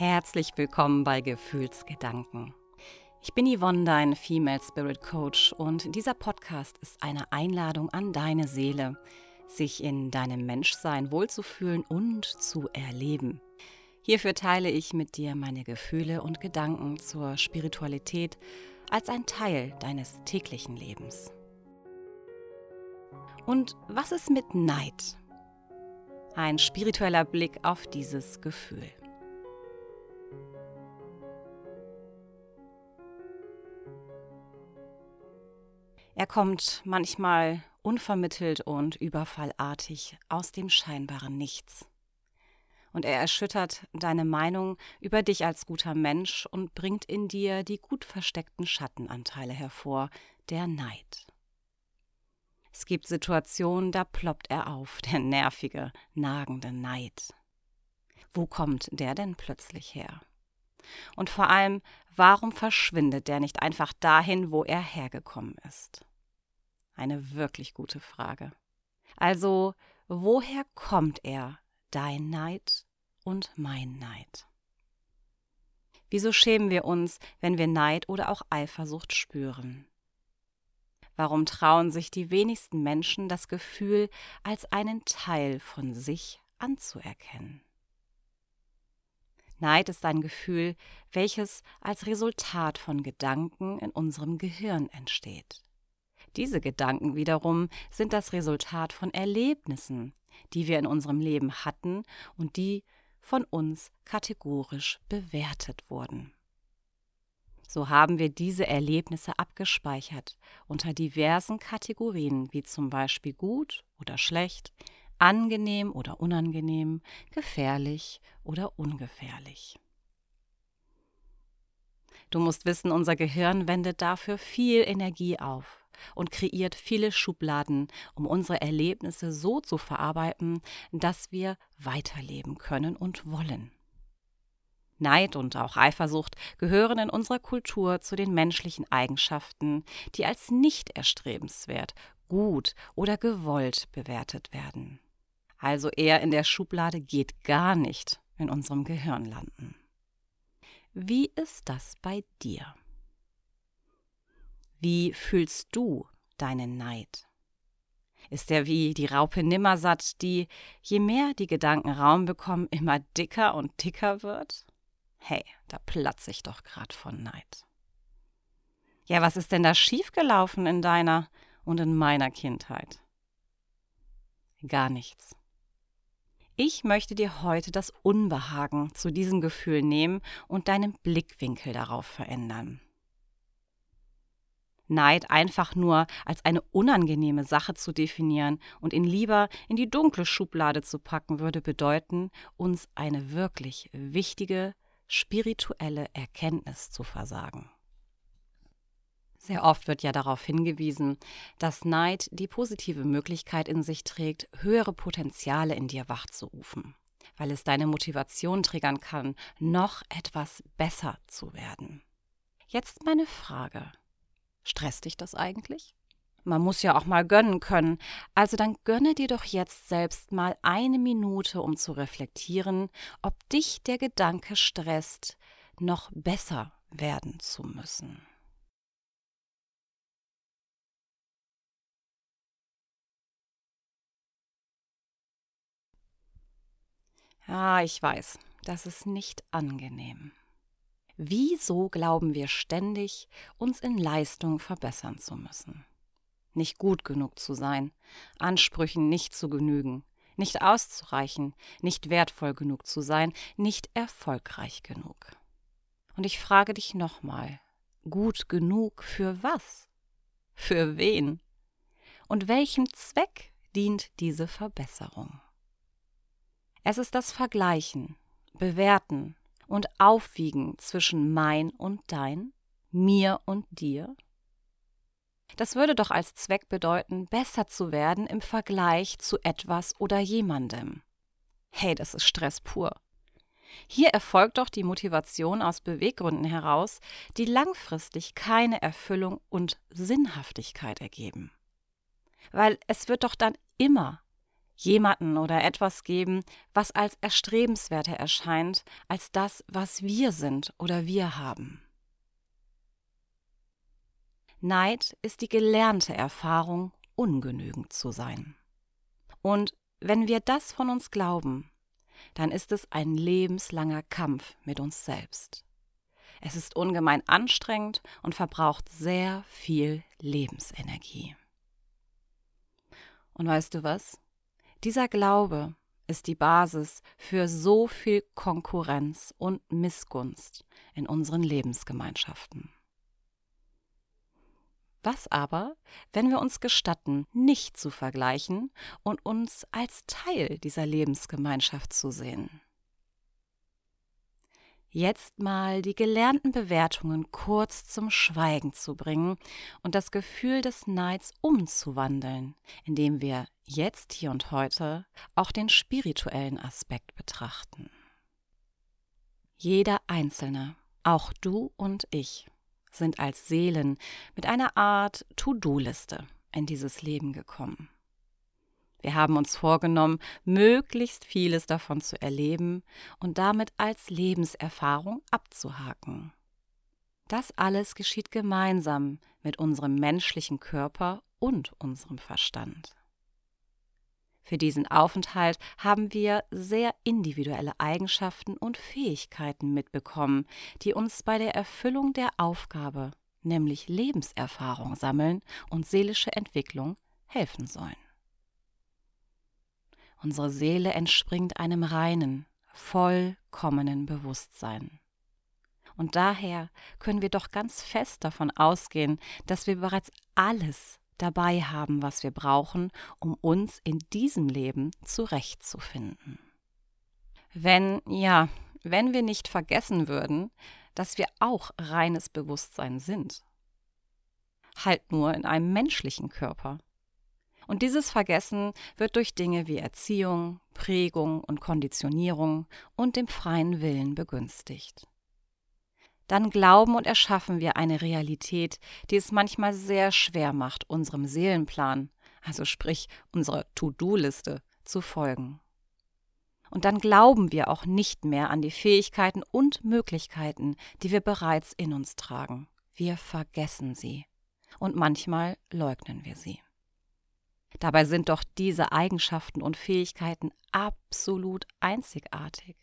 Herzlich willkommen bei Gefühlsgedanken. Ich bin Yvonne, dein Female Spirit Coach und dieser Podcast ist eine Einladung an deine Seele, sich in deinem Menschsein wohlzufühlen und zu erleben. Hierfür teile ich mit dir meine Gefühle und Gedanken zur Spiritualität als ein Teil deines täglichen Lebens. Und was ist mit Neid? Ein spiritueller Blick auf dieses Gefühl. Er kommt manchmal unvermittelt und überfallartig aus dem scheinbaren Nichts. Und er erschüttert deine Meinung über dich als guter Mensch und bringt in dir die gut versteckten Schattenanteile hervor, der Neid. Es gibt Situationen, da ploppt er auf, der nervige, nagende Neid. Wo kommt der denn plötzlich her? Und vor allem, warum verschwindet der nicht einfach dahin, wo er hergekommen ist? Eine wirklich gute Frage. Also, woher kommt er, dein Neid und mein Neid? Wieso schämen wir uns, wenn wir Neid oder auch Eifersucht spüren? Warum trauen sich die wenigsten Menschen das Gefühl als einen Teil von sich anzuerkennen? Neid ist ein Gefühl, welches als Resultat von Gedanken in unserem Gehirn entsteht. Diese Gedanken wiederum sind das Resultat von Erlebnissen, die wir in unserem Leben hatten und die von uns kategorisch bewertet wurden. So haben wir diese Erlebnisse abgespeichert unter diversen Kategorien wie zum Beispiel gut oder schlecht, angenehm oder unangenehm, gefährlich oder ungefährlich. Du musst wissen, unser Gehirn wendet dafür viel Energie auf und kreiert viele Schubladen, um unsere Erlebnisse so zu verarbeiten, dass wir weiterleben können und wollen. Neid und auch Eifersucht gehören in unserer Kultur zu den menschlichen Eigenschaften, die als nicht erstrebenswert, gut oder gewollt bewertet werden. Also eher in der Schublade geht gar nicht in unserem Gehirn landen. Wie ist das bei dir? Wie fühlst du deinen Neid? Ist er wie die Raupe Nimmersatt, die, je mehr die Gedanken Raum bekommen, immer dicker und dicker wird? Hey, da platze ich doch grad von Neid. Ja, was ist denn da schiefgelaufen in deiner und in meiner Kindheit? Gar nichts. Ich möchte dir heute das Unbehagen zu diesem Gefühl nehmen und deinen Blickwinkel darauf verändern. Neid einfach nur als eine unangenehme Sache zu definieren und ihn lieber in die dunkle Schublade zu packen, würde bedeuten, uns eine wirklich wichtige spirituelle Erkenntnis zu versagen. Sehr oft wird ja darauf hingewiesen, dass Neid die positive Möglichkeit in sich trägt, höhere Potenziale in dir wachzurufen, weil es deine Motivation triggern kann, noch etwas besser zu werden. Jetzt meine Frage. Stresst dich das eigentlich? Man muss ja auch mal gönnen können. Also dann gönne dir doch jetzt selbst mal eine Minute, um zu reflektieren, ob dich der Gedanke stresst, noch besser werden zu müssen. Ja, ich weiß, das ist nicht angenehm. Wieso glauben wir ständig, uns in Leistung verbessern zu müssen? Nicht gut genug zu sein, Ansprüchen nicht zu genügen, nicht auszureichen, nicht wertvoll genug zu sein, nicht erfolgreich genug. Und ich frage dich nochmal, gut genug für was? Für wen? Und welchem Zweck dient diese Verbesserung? Es ist das Vergleichen, Bewerten, und Aufwiegen zwischen mein und dein, mir und dir? Das würde doch als Zweck bedeuten, besser zu werden im Vergleich zu etwas oder jemandem. Hey, das ist Stress pur. Hier erfolgt doch die Motivation aus Beweggründen heraus, die langfristig keine Erfüllung und Sinnhaftigkeit ergeben. Weil es wird doch dann immer, jemanden oder etwas geben, was als erstrebenswerter erscheint als das, was wir sind oder wir haben. Neid ist die gelernte Erfahrung, ungenügend zu sein. Und wenn wir das von uns glauben, dann ist es ein lebenslanger Kampf mit uns selbst. Es ist ungemein anstrengend und verbraucht sehr viel Lebensenergie. Und weißt du was? Dieser Glaube ist die Basis für so viel Konkurrenz und Missgunst in unseren Lebensgemeinschaften. Was aber, wenn wir uns gestatten, nicht zu vergleichen und uns als Teil dieser Lebensgemeinschaft zu sehen? Jetzt mal die gelernten Bewertungen kurz zum Schweigen zu bringen und das Gefühl des Neids umzuwandeln, indem wir jetzt, hier und heute auch den spirituellen Aspekt betrachten. Jeder Einzelne, auch du und ich, sind als Seelen mit einer Art To-Do-Liste in dieses Leben gekommen. Wir haben uns vorgenommen, möglichst vieles davon zu erleben und damit als Lebenserfahrung abzuhaken. Das alles geschieht gemeinsam mit unserem menschlichen Körper und unserem Verstand. Für diesen Aufenthalt haben wir sehr individuelle Eigenschaften und Fähigkeiten mitbekommen, die uns bei der Erfüllung der Aufgabe, nämlich Lebenserfahrung sammeln und seelische Entwicklung, helfen sollen. Unsere Seele entspringt einem reinen, vollkommenen Bewusstsein. Und daher können wir doch ganz fest davon ausgehen, dass wir bereits alles dabei haben, was wir brauchen, um uns in diesem Leben zurechtzufinden. Wenn, ja, wenn wir nicht vergessen würden, dass wir auch reines Bewusstsein sind. Halt nur in einem menschlichen Körper. Und dieses Vergessen wird durch Dinge wie Erziehung, Prägung und Konditionierung und dem freien Willen begünstigt dann glauben und erschaffen wir eine Realität, die es manchmal sehr schwer macht, unserem Seelenplan, also sprich unserer To-Do-Liste, zu folgen. Und dann glauben wir auch nicht mehr an die Fähigkeiten und Möglichkeiten, die wir bereits in uns tragen. Wir vergessen sie. Und manchmal leugnen wir sie. Dabei sind doch diese Eigenschaften und Fähigkeiten absolut einzigartig.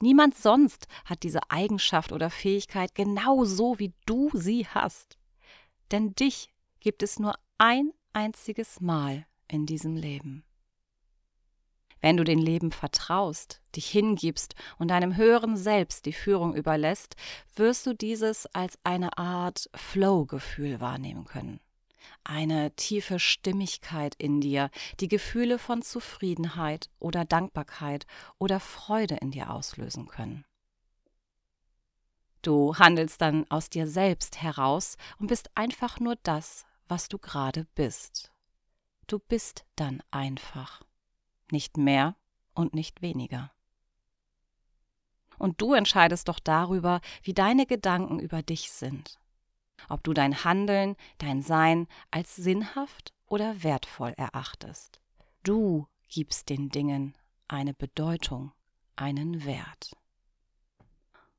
Niemand sonst hat diese Eigenschaft oder Fähigkeit genau so, wie du sie hast. Denn dich gibt es nur ein einziges Mal in diesem Leben. Wenn du dem Leben vertraust, dich hingibst und deinem höheren Selbst die Führung überlässt, wirst du dieses als eine Art Flow-Gefühl wahrnehmen können eine tiefe Stimmigkeit in dir, die Gefühle von Zufriedenheit oder Dankbarkeit oder Freude in dir auslösen können. Du handelst dann aus dir selbst heraus und bist einfach nur das, was du gerade bist. Du bist dann einfach, nicht mehr und nicht weniger. Und du entscheidest doch darüber, wie deine Gedanken über dich sind ob du dein Handeln, dein Sein als sinnhaft oder wertvoll erachtest. Du gibst den Dingen eine Bedeutung, einen Wert.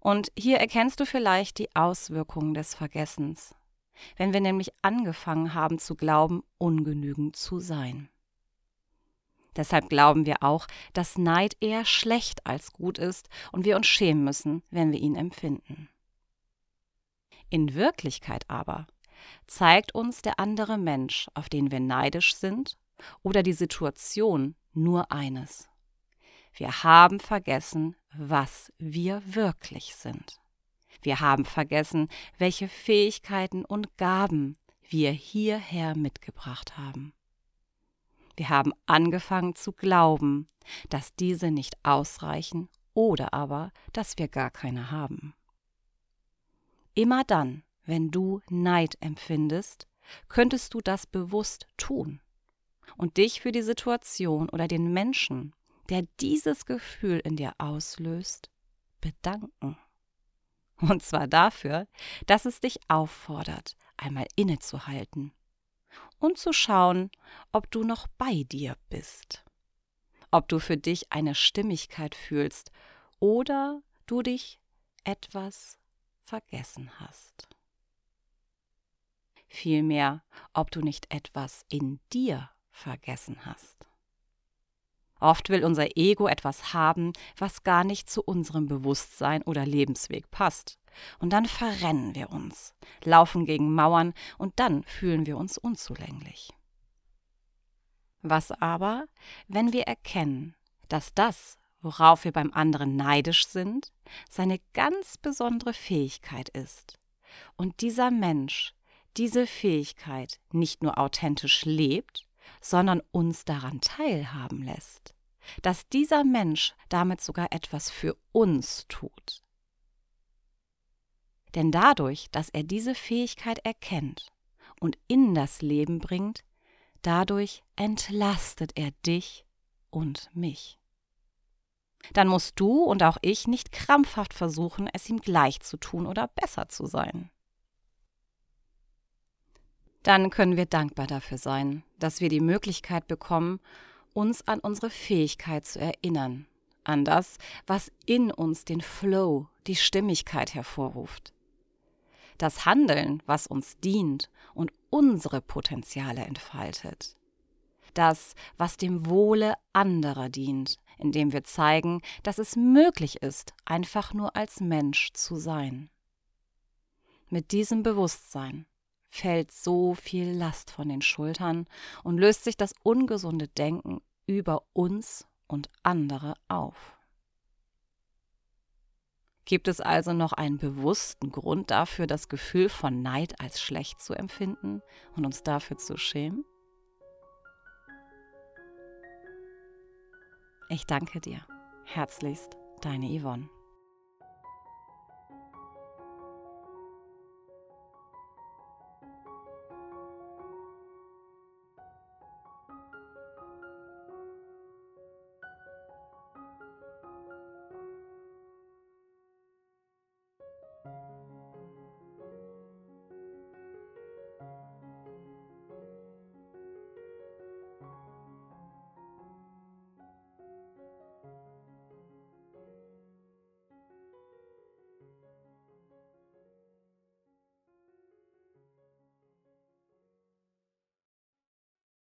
Und hier erkennst du vielleicht die Auswirkungen des Vergessens, wenn wir nämlich angefangen haben zu glauben, ungenügend zu sein. Deshalb glauben wir auch, dass Neid eher schlecht als gut ist und wir uns schämen müssen, wenn wir ihn empfinden. In Wirklichkeit aber zeigt uns der andere Mensch, auf den wir neidisch sind, oder die Situation nur eines. Wir haben vergessen, was wir wirklich sind. Wir haben vergessen, welche Fähigkeiten und Gaben wir hierher mitgebracht haben. Wir haben angefangen zu glauben, dass diese nicht ausreichen oder aber, dass wir gar keine haben. Immer dann, wenn du Neid empfindest, könntest du das bewusst tun und dich für die Situation oder den Menschen, der dieses Gefühl in dir auslöst, bedanken. Und zwar dafür, dass es dich auffordert, einmal innezuhalten und zu schauen, ob du noch bei dir bist. ob du für dich eine Stimmigkeit fühlst oder du dich etwas vergessen hast. Vielmehr, ob du nicht etwas in dir vergessen hast. Oft will unser Ego etwas haben, was gar nicht zu unserem Bewusstsein oder Lebensweg passt. Und dann verrennen wir uns, laufen gegen Mauern und dann fühlen wir uns unzulänglich. Was aber, wenn wir erkennen, dass das, worauf wir beim anderen neidisch sind, seine ganz besondere Fähigkeit ist und dieser Mensch diese Fähigkeit nicht nur authentisch lebt, sondern uns daran teilhaben lässt, dass dieser Mensch damit sogar etwas für uns tut. Denn dadurch, dass er diese Fähigkeit erkennt und in das Leben bringt, dadurch entlastet er dich und mich. Dann musst du und auch ich nicht krampfhaft versuchen, es ihm gleich zu tun oder besser zu sein dann können wir dankbar dafür sein, dass wir die Möglichkeit bekommen, uns an unsere Fähigkeit zu erinnern, an das, was in uns den Flow, die Stimmigkeit hervorruft. Das Handeln, was uns dient und unsere Potenziale entfaltet. Das, was dem Wohle anderer dient, indem wir zeigen, dass es möglich ist, einfach nur als Mensch zu sein. Mit diesem Bewusstsein fällt so viel Last von den Schultern und löst sich das ungesunde Denken über uns und andere auf. Gibt es also noch einen bewussten Grund dafür, das Gefühl von Neid als schlecht zu empfinden und uns dafür zu schämen? Ich danke dir. Herzlichst, deine Yvonne.